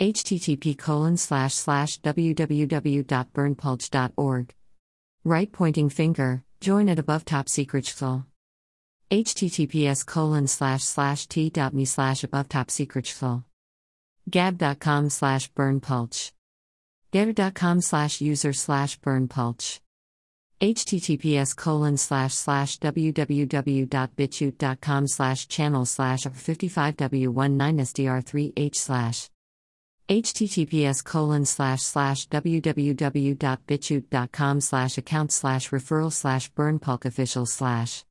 Http colon slash slash www.berndpulch.org. Right pointing finger, join at above top secret schol. https colon slash slash t.me slash above top secret schol. gab.com slash berndpulch. gettr.com slash user slash berndpulch https colon slash slash www.bitchute.com slash channel slash 55w19sdr3h slash https colon slash slash www.bitchute.com slash account slash referral slash berndpulch official slash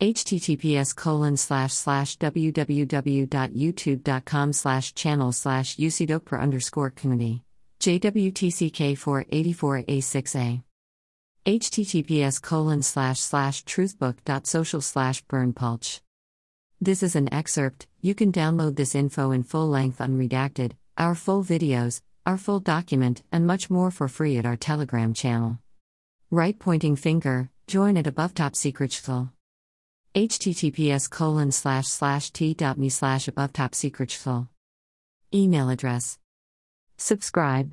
https colon slash slash www.youtube.com slash channel slash ucdokper underscore community jwtck 484a6a https colon slash slash truthbook.social slash berndpulch. This is an excerpt, you can download this info in full length unredacted, our full videos, our full document, and much more for free at our Telegram channel. Right pointing finger, join at above top secret schol. https colon slash slash t.me slash above top secret schol. Email address. Subscribe.